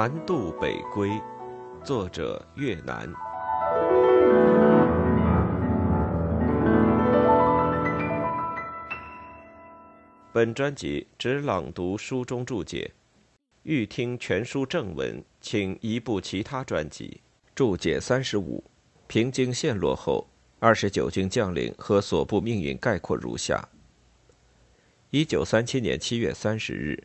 南渡北归，作者越南。本专辑只朗读书中注解，欲听全书正文，请移步其他专辑。注解三十五：平津陷落后，二十九军将领和所部命运概括如下：一九三七年七月三十日。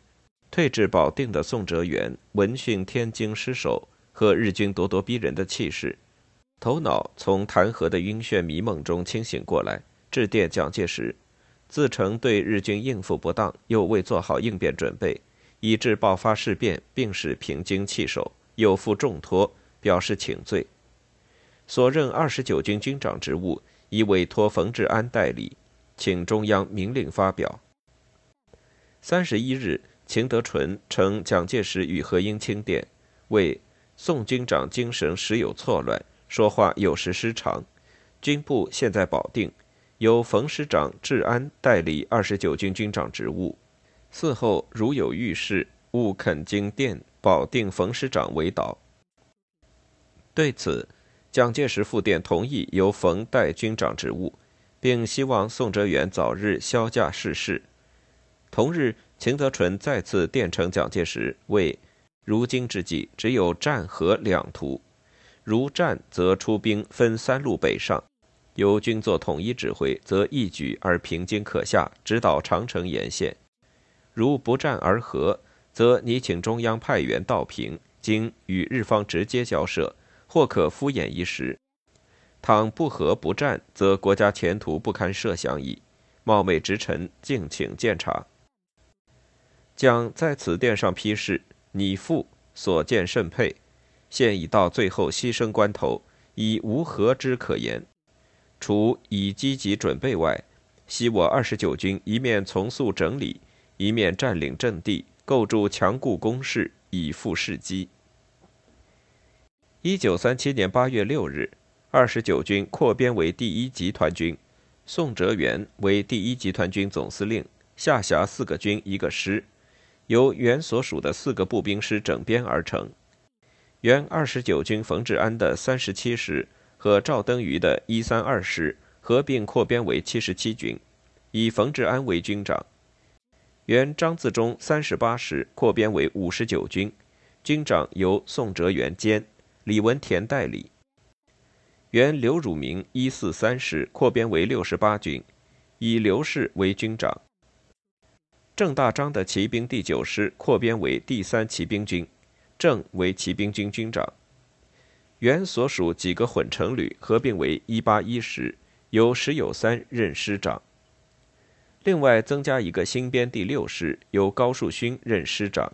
退至保定的宋哲元闻讯天津失守和日军咄咄逼人的气势，头脑从弹劾的晕眩迷梦中清醒过来，致电蒋介石，自称对日军应付不当，又未做好应变准备，以致爆发事变，并使平津弃守，有负重托，表示请罪。所任二十九军军长职务已委托冯治安代理，请中央明令发表。三十一日。秦德纯称蒋介石与何应钦电，为宋军长精神时有错乱，说话有时失常。军部现在保定，由冯师长治安代理二十九军军长职务。嗣后如有遇事，务恳经电保定冯师长为导。对此，蒋介石复电同意由冯代军长职务，并希望宋哲元早日销假逝世。同日。秦德纯再次电呈蒋介石，为如今之计只有战和两途。如战，则出兵分三路北上，由军座统一指挥，则一举而平津可下，直捣长城沿线；如不战而和，则拟请中央派员到平，经与日方直接交涉，或可敷衍一时。倘不和不战，则国家前途不堪设想矣。冒昧直陈，敬请鉴察。将在此电上批示：你父所见甚佩，现已到最后牺牲关头，已无何之可言。除已积极准备外，希我二十九军一面从速整理，一面占领阵地，构筑强固工事，以赴事机。一九三七年八月六日，二十九军扩编为第一集团军，宋哲元为第一集团军总司令，下辖四个军一个师。由原所属的四个步兵师整编而成，原二十九军冯治安的三十七师和赵登禹的一三二师合并扩编为七十七军，以冯治安为军长。原张自忠三十八师扩编为五十九军，军长由宋哲元兼，李文田代理。原刘汝明一四三师扩编为六十八军，以刘氏为军长。郑大章的骑兵第九师扩编为第三骑兵军，郑为骑兵军军长。原所属几个混成旅合并为一八一师，由石友三任师长。另外增加一个新编第六师，由高树勋任师长。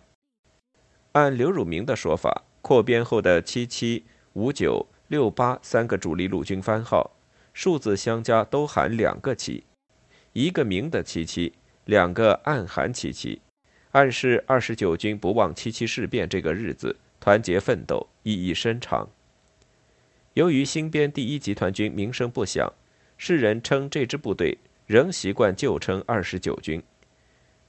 按刘汝明的说法，扩编后的七七、五九、六八三个主力陆军番号，数字相加都含两个七，一个明的七七。两个暗含七七，暗示二十九军不忘七七事变这个日子，团结奋斗，意义深长。由于新编第一集团军名声不响，世人称这支部队仍习惯旧称二十九军，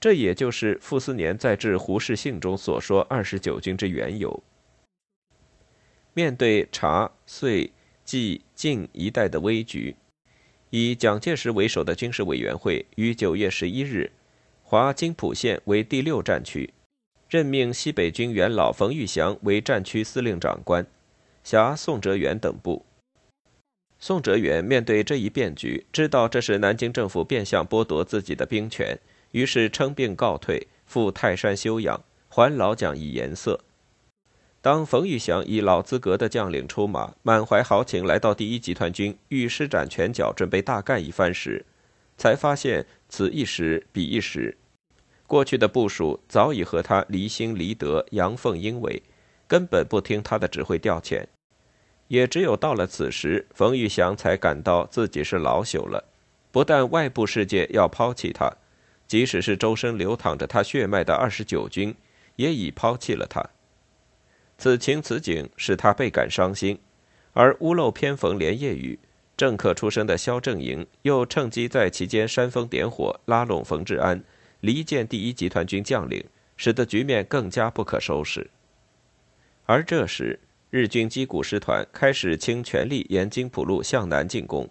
这也就是傅斯年在致胡适信中所说二十九军之缘由。面对察、遂、冀、晋一带的危局。以蒋介石为首的军事委员会于九月十一日，划金浦线为第六战区，任命西北军元老冯玉祥为战区司令长官，辖宋哲元等部。宋哲元面对这一变局，知道这是南京政府变相剥夺自己的兵权，于是称病告退，赴泰山休养，还老蒋以颜色。当冯玉祥以老资格的将领出马，满怀豪情来到第一集团军，欲施展拳脚，准备大干一番时，才发现此一时彼一时。过去的部署早已和他离心离德、阳奉阴违，根本不听他的指挥调遣。也只有到了此时，冯玉祥才感到自己是老朽了。不但外部世界要抛弃他，即使是周身流淌着他血脉的二十九军，也已抛弃了他。此情此景使他倍感伤心，而屋漏偏逢连夜雨，政客出身的萧正营又趁机在其间煽风点火，拉拢冯治安，离间第一集团军将领，使得局面更加不可收拾。而这时，日军矶谷师团开始倾全力沿津浦路向南进攻。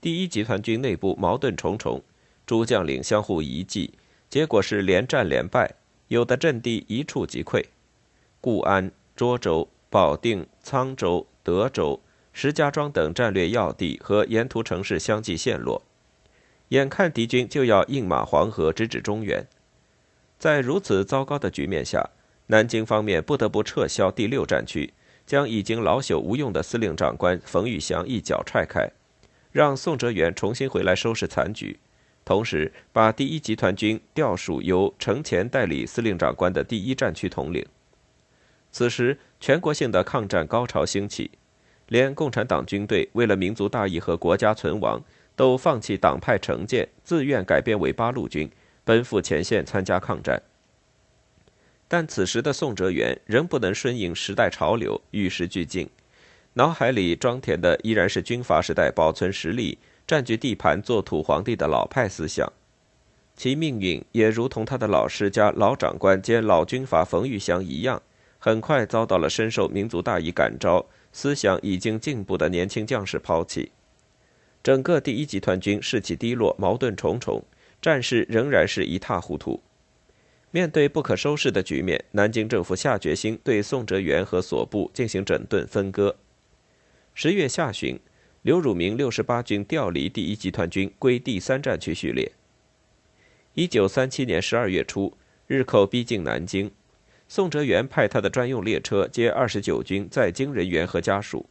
第一集团军内部矛盾重重，诸将领相互疑忌，结果是连战连败，有的阵地一触即溃。固安、涿州、保定、沧州、德州、石家庄等战略要地和沿途城市相继陷落。眼看敌军就要硬马黄河，直指中原，在如此糟糕的局面下，南京方面不得不撤销第六战区，将已经老朽无用的司令长官冯玉祥一脚踹开。让宋哲元重新回来收拾残局，同时把第一集团军调属由程潜代理司令长官的第一战区统领。此时，全国性的抗战高潮兴起，连共产党军队为了民族大义和国家存亡，都放弃党派成见，自愿改编为八路军，奔赴前线参加抗战。但此时的宋哲元仍不能顺应时代潮流，与时俱进。脑海里装填的依然是军阀时代保存实力、占据地盘、做土皇帝的老派思想，其命运也如同他的老师加老长官兼老军阀冯玉祥一样，很快遭到了深受民族大义感召、思想已经进步的年轻将士抛弃。整个第一集团军士气低落，矛盾重重，战事仍然是一塌糊涂。面对不可收拾的局面，南京政府下决心对宋哲元和所部进行整顿分割。十月下旬，刘汝明六十八军调离第一集团军，归第三战区序列。一九三七年十二月初，日寇逼近南京，宋哲元派他的专用列车接二十九军在京人员和家属，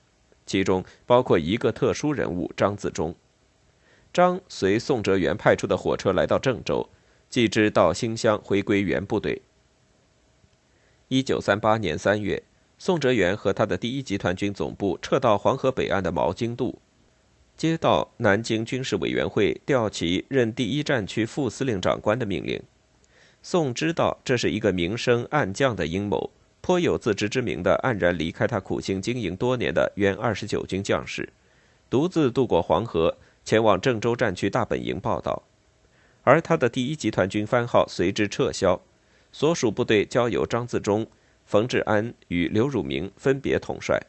其中包括一个特殊人物张自忠。张随宋哲元派出的火车来到郑州，继之到新乡回归原部队。一九三八年三月。宋哲元和他的第一集团军总部撤到黄河北岸的毛巾渡，接到南京军事委员会调其任第一战区副司令长官的命令。宋知道这是一个明升暗降的阴谋，颇有自知之明的黯然离开他苦心经营多年的原二十九军将士，独自渡过黄河，前往郑州战区大本营报道。而他的第一集团军番号随之撤销，所属部队交由张自忠。冯治安与刘汝明分别统帅，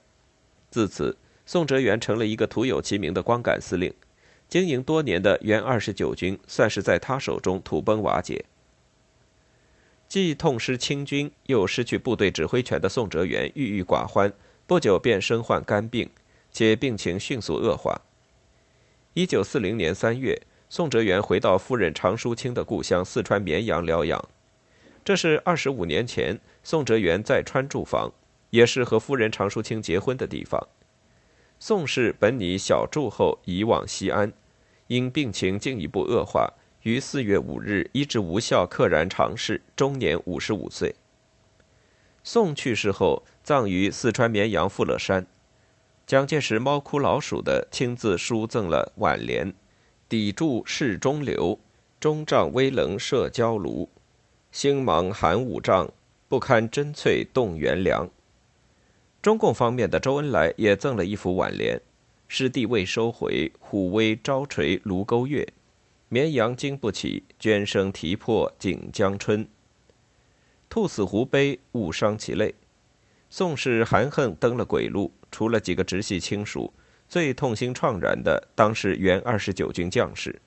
自此，宋哲元成了一个徒有其名的光杆司令，经营多年的原二十九军算是在他手中土崩瓦解。既痛失清军，又失去部队指挥权的宋哲元郁郁寡欢，不久便身患肝病，且病情迅速恶化。一九四零年三月，宋哲元回到夫人常淑清的故乡四川绵阳疗养。这是二十五年前宋哲元在川住房，也是和夫人常淑清结婚的地方。宋氏本拟小住后移往西安，因病情进一步恶化，于四月五日医治无效，溘然长逝，终年五十五岁。宋去世后，葬于四川绵阳富乐山。蒋介石猫哭老鼠的亲自书赠了挽联：“砥柱势中流，中帐微棱射焦炉。”星芒寒五丈，不堪真翠动元凉。中共方面的周恩来也赠了一幅挽联：“师弟未收回，虎威朝垂卢沟月；绵阳经不起，涓声啼破锦江春。兔死狐悲，误伤其类。”宋氏含恨登了鬼路，除了几个直系亲属，最痛心怆然的当是原二十九军将士。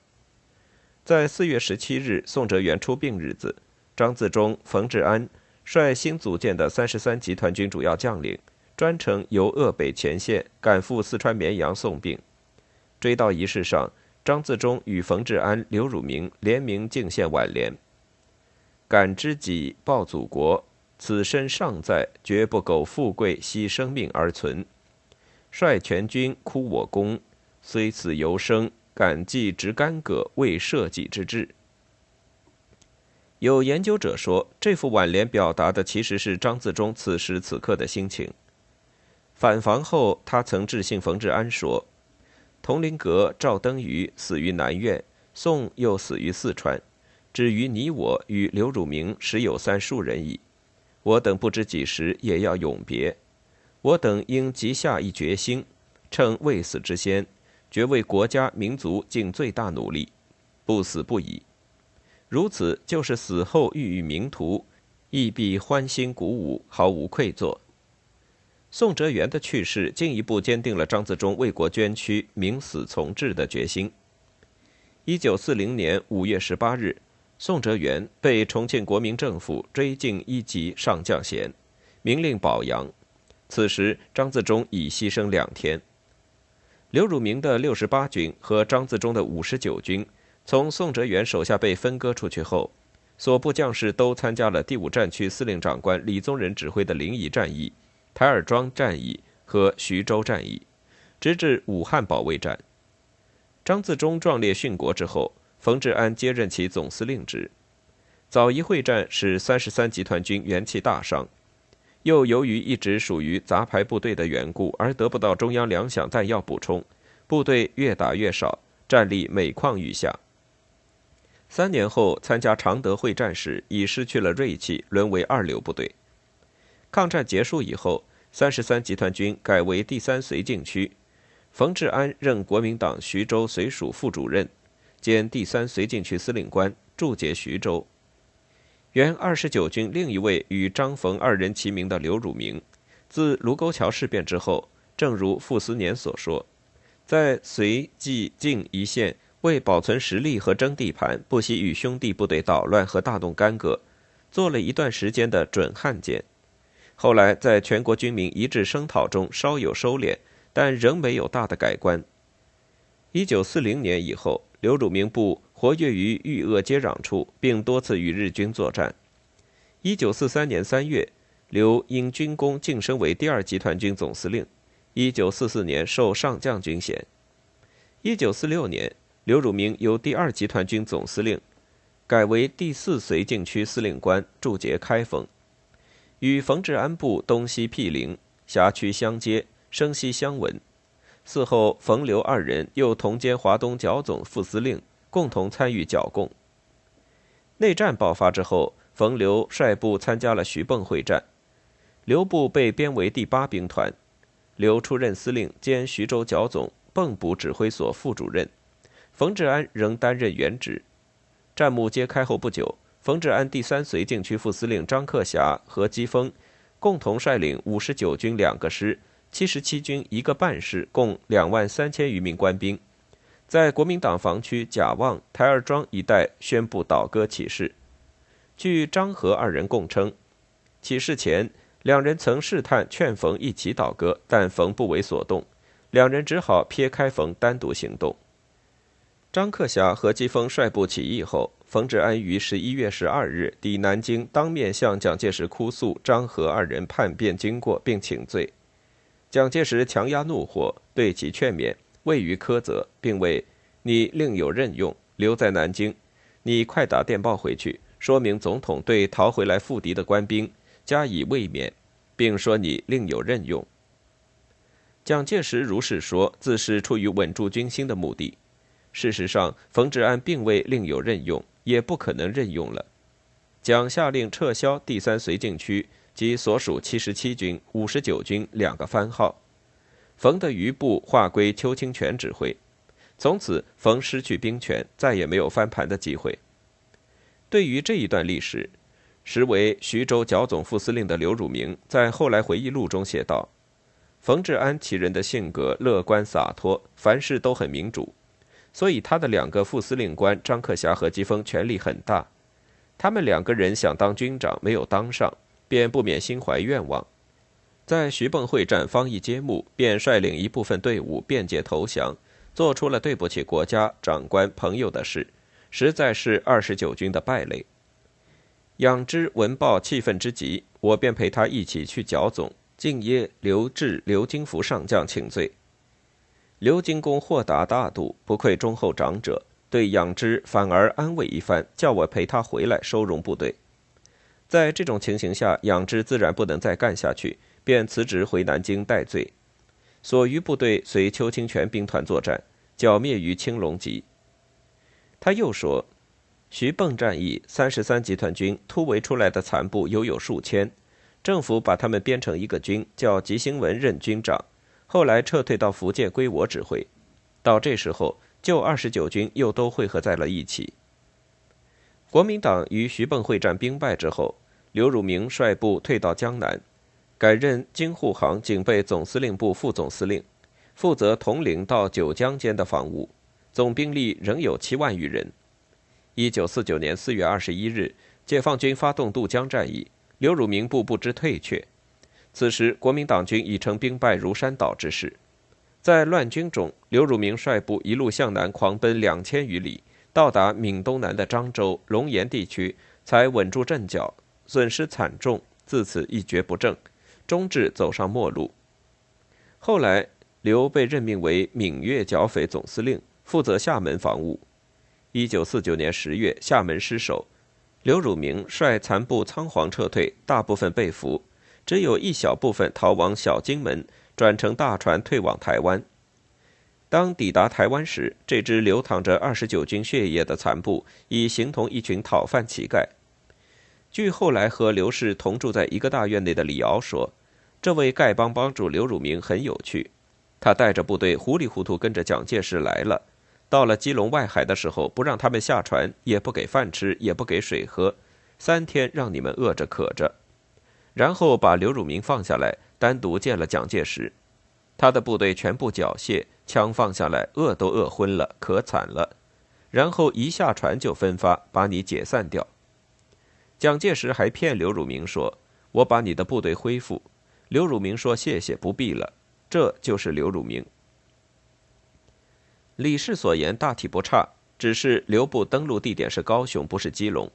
在四月十七日，宋哲元出殡日子。张自忠、冯治安率新组建的三十三集团军主要将领，专程由鄂北前线赶赴四川绵阳送殡。追悼仪式上，张自忠与冯治安、刘汝明联名敬献挽联：“感知己，报祖国，此身尚在，绝不苟富贵惜生命而存。率全军哭我功，虽死犹生，感记执干戈为社稷之志。”有研究者说，这副挽联表达的其实是张自忠此时此刻的心情。返防后，他曾致信冯治安说：“佟麟阁、赵登禹死于南苑，宋又死于四川，至于你我与刘汝明，实有三数人矣。我等不知几时也要永别，我等应即下一决心，趁未死之先，决为国家民族尽最大努力，不死不已。”如此，就是死后欲与名图，亦必欢欣鼓舞，毫无愧作。宋哲元的去世进一步坚定了张自忠为国捐躯、明死从志的决心。一九四零年五月十八日，宋哲元被重庆国民政府追进一级上将衔，明令保养。此时，张自忠已牺牲两天。刘汝明的六十八军和张自忠的五十九军从宋哲元手下被分割出去后，所部将士都参加了第五战区司令长官李宗仁指挥的临沂战役、台儿庄战役和徐州战役，直至武汉保卫战。张自忠壮烈殉国之后，冯治安接任其总司令职。枣宜会战使三十三集团军元气大伤，又由于一直属于杂牌部队的缘故，而得不到中央粮饷弹药补充，部队越打越少，战力每况愈下。三年后参加常德会战时，已失去了锐气，沦为二流部队。抗战结束以后，三十三集团军改为第三绥靖区。冯治安任国民党徐州绥署副主任，兼第三绥靖区司令官，驻节徐州。原二十九军另一位与张冯二人齐名的刘汝明，自卢沟桥事变之后，正如傅斯年所说，在绥冀靖一线为保存实力和争地盘，不惜与兄弟部队捣乱和大动干戈，做了一段时间的准汉奸。后来在全国军民一致声讨中，稍有收敛。但仍没有大的改观。一九四零年以后，刘汝明部活跃于豫鄂接壤处，并多次与日军作战。一九四三年三月，刘因军功晋升为第二集团军总司令。一九四四年授上将军衔。一九四六年，刘汝明由第二集团军总司令改为第四绥靖区司令官，驻节开封，与冯治安部东西毗邻，辖区相接。声息相闻。嗣后，冯刘二人又同兼华东剿总副司令，共同参与剿共。内战爆发之后，冯刘率部参加了徐蚌会战，刘部被编为第八兵团，刘出任司令兼徐州剿总、蚌埠指挥所副主任，冯治安仍担任原职。战幕揭开后不久，冯治安第三绥靖区副司令张克侠和基峰共同率领五十九军两个师。七十七军一个半师，共两万三千余名官兵，在国民党防区贾旺、台儿庄一带宣布倒戈起事。据张和二人供称，起事前两人曾试探劝冯一起倒戈，但冯不为所动，两人只好撇开冯单独行动。张克侠和季风率部起义后，冯治安于十一月十二日抵南京，当面向蒋介石哭诉张和二人叛变经过，并请罪。蒋介石强压怒火，对其劝勉，未予苛责，并为你另有任用，留在南京。你快打电报回去，说明总统对逃回来复敌的官兵加以慰勉，并说你另有任用。蒋介石如是说，自是出于稳住军心的目的。事实上，冯治安并未另有任用，也不可能任用了。蒋下令撤销第三绥靖区。及所属七十七军、五十九军两个番号，冯的余部划归邱清泉指挥。从此，冯失去兵权，再也没有翻盘的机会。对于这一段历史，时为徐州剿总副司令的刘汝明在后来回忆录中写道：“冯治安其人的性格乐观洒脱，凡事都很民主，所以他的两个副司令官张克侠和季风权力很大。他们两个人想当军长，没有当上。”便不免心怀愿望，在徐蚌会战方一揭幕，便率领一部分队伍便捷投降，做出了对不起国家、长官、朋友的事，实在是二十九军的败类。养之闻报气愤之极，我便陪他一起去剿总，敬耶刘志、刘金福上将请罪。刘金公豁达大度，不愧忠厚长者，对养之反而安慰一番，叫我陪他回来收容部队。在这种情形下，养之自然不能再干下去，便辞职回南京戴罪。所余部队随邱清泉兵团作战，剿灭于青龙集。他又说，徐蚌战役，三十三集团军突围出来的残部犹有数千，政府把他们编成一个军，叫吉兴文任军长，后来撤退到福建归我指挥。到这时候，旧二十九军又都汇合在了一起。国民党于徐蚌会战兵败之后，刘汝明率部退到江南，改任京沪杭警备总司令部副总司令，负责统领到九江间的防务，总兵力仍有七万余人。一九四九年四月二十一日，解放军发动渡江战役，刘汝明部不知退却。此时，国民党军已成兵败如山倒之势。在乱军中，刘汝明率部一路向南狂奔两千余里，到达闽东南的漳州、龙岩地区，才稳住阵脚，损失惨重，自此一蹶不振，终至走上末路。后来，刘被任命为闽粤剿匪总司令，负责厦门防务。一九四九年十月，厦门失守，刘汝明率残部仓皇撤退，大部分被俘，只有一小部分逃往小金门。转乘大船退往台湾。当抵达台湾时，这支流淌着二十九军血液的残部已形同一群讨饭乞丐。据后来和刘氏同住在一个大院内的李敖说，这位丐帮帮主刘汝明很有趣。他带着部队糊里糊涂跟着蒋介石来了，到了基隆外海的时候，不让他们下船，也不给饭吃，也不给水喝，三天让你们饿着渴着，然后把刘汝明放下来。单独见了蒋介石，他的部队全部缴械，枪放下来，饿都饿昏了，可惨了。然后一下船就分发，把你解散掉。蒋介石还骗刘汝明说：“我把你的部队恢复。”刘汝明说：“谢谢，不必了。”这就是刘汝明。李氏所言大体不差，只是刘部登陆地点是高雄，不是基隆。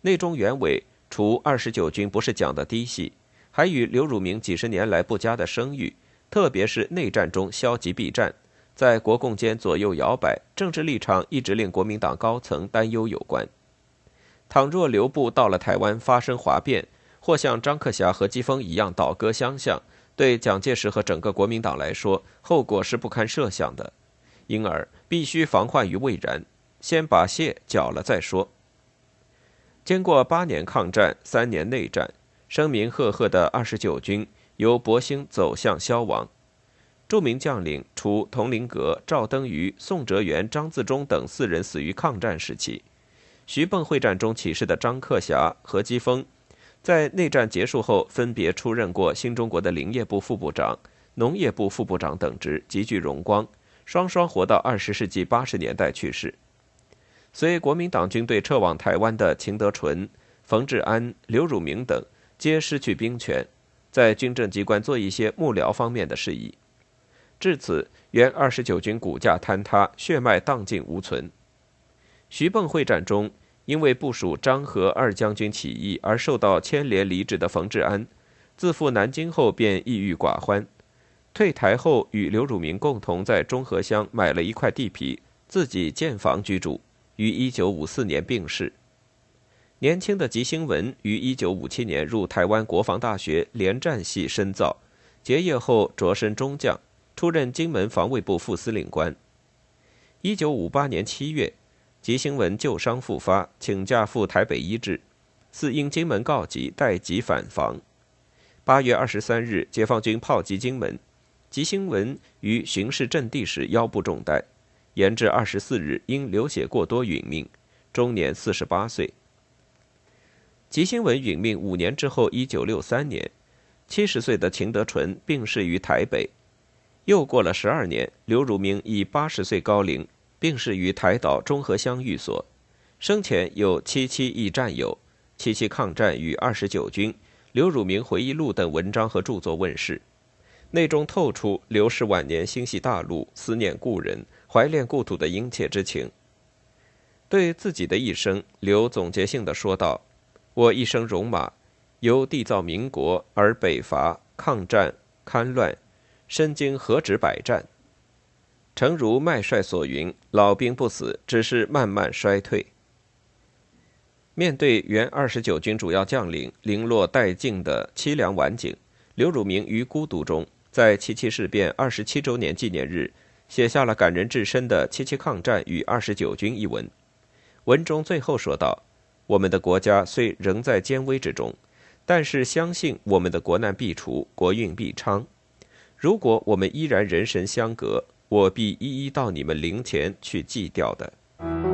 内中原委，除二十九军不是讲的嫡系。还与刘汝明几十年来不佳的声誉，特别是内战中消极避战，在国共间左右摇摆，政治立场一直令国民党高层担忧有关。倘若刘部到了台湾发生哗变，或像张克侠和季风一样倒戈相向，对蒋介石和整个国民党来说，后果是不堪设想的。因而必须防患于未然，先把械缴了再说。经过八年抗战，三年内战。声名赫赫的二十九军由博兴走向消亡，著名将领除佟麟阁、赵登禹、宋哲元、张自忠等四人死于抗战时期。徐蚌会战中起事的张克侠、何基沣，在内战结束后分别出任过新中国的林业部副部长、农业部副部长等职，极具荣光，双双活到二十世纪八十年代去世。随国民党军队撤往台湾的秦德纯、冯治安、刘汝明等。皆失去兵权，在军政机关做一些幕僚方面的事宜，至此，原二十九军骨架坍塌，血脉荡尽无存。徐蚌会战中，因为部署张和二将军起义而受到牵连离职的冯治安，自赴南京后便抑郁寡欢，退台后与刘汝明共同在中和乡买了一块地皮，自己建房居住，于一九五四年病逝。年轻的吉星文于1957年入台湾国防大学联战系深造，结业后擢升中将，出任金门防卫部副司令官。1958年7月，吉星文旧伤复发，请假赴台北医治，似因金门告急，待急返防。8月23日，解放军炮击金门，吉星文于巡视阵地时腰部中弹，延至二十四日因流血过多殒命，终年四十八岁。吉星文殒命五年之后，一九六三年，七十岁的秦德纯病逝于台北。又过了十二年，刘汝明以八十岁高龄病逝于台岛中和乡寓所。生前有七七忆战友、七七抗战与二十九军、刘汝明回忆录等文章和著作问世，内中透出刘氏晚年心系大陆、思念故人、怀恋故土的殷切之情。对自己的一生，刘总结性的说道。我一生戎马，由缔造民国而北伐、抗战、戡乱，身经何止百战。诚如麦帅所云：“老兵不死，只是慢慢衰退。”面对原二十九军主要将领零落殆尽的凄凉晚景，刘汝明于孤独中，在七七事变二十七周年纪念日，写下了感人至深的《七七抗战与二十九军》一文。文中最后说道。我们的国家虽仍在艰危之中，但是相信我们的国难必除，国运必昌。如果我们依然人神相隔，我必一一到你们灵前去祭吊的。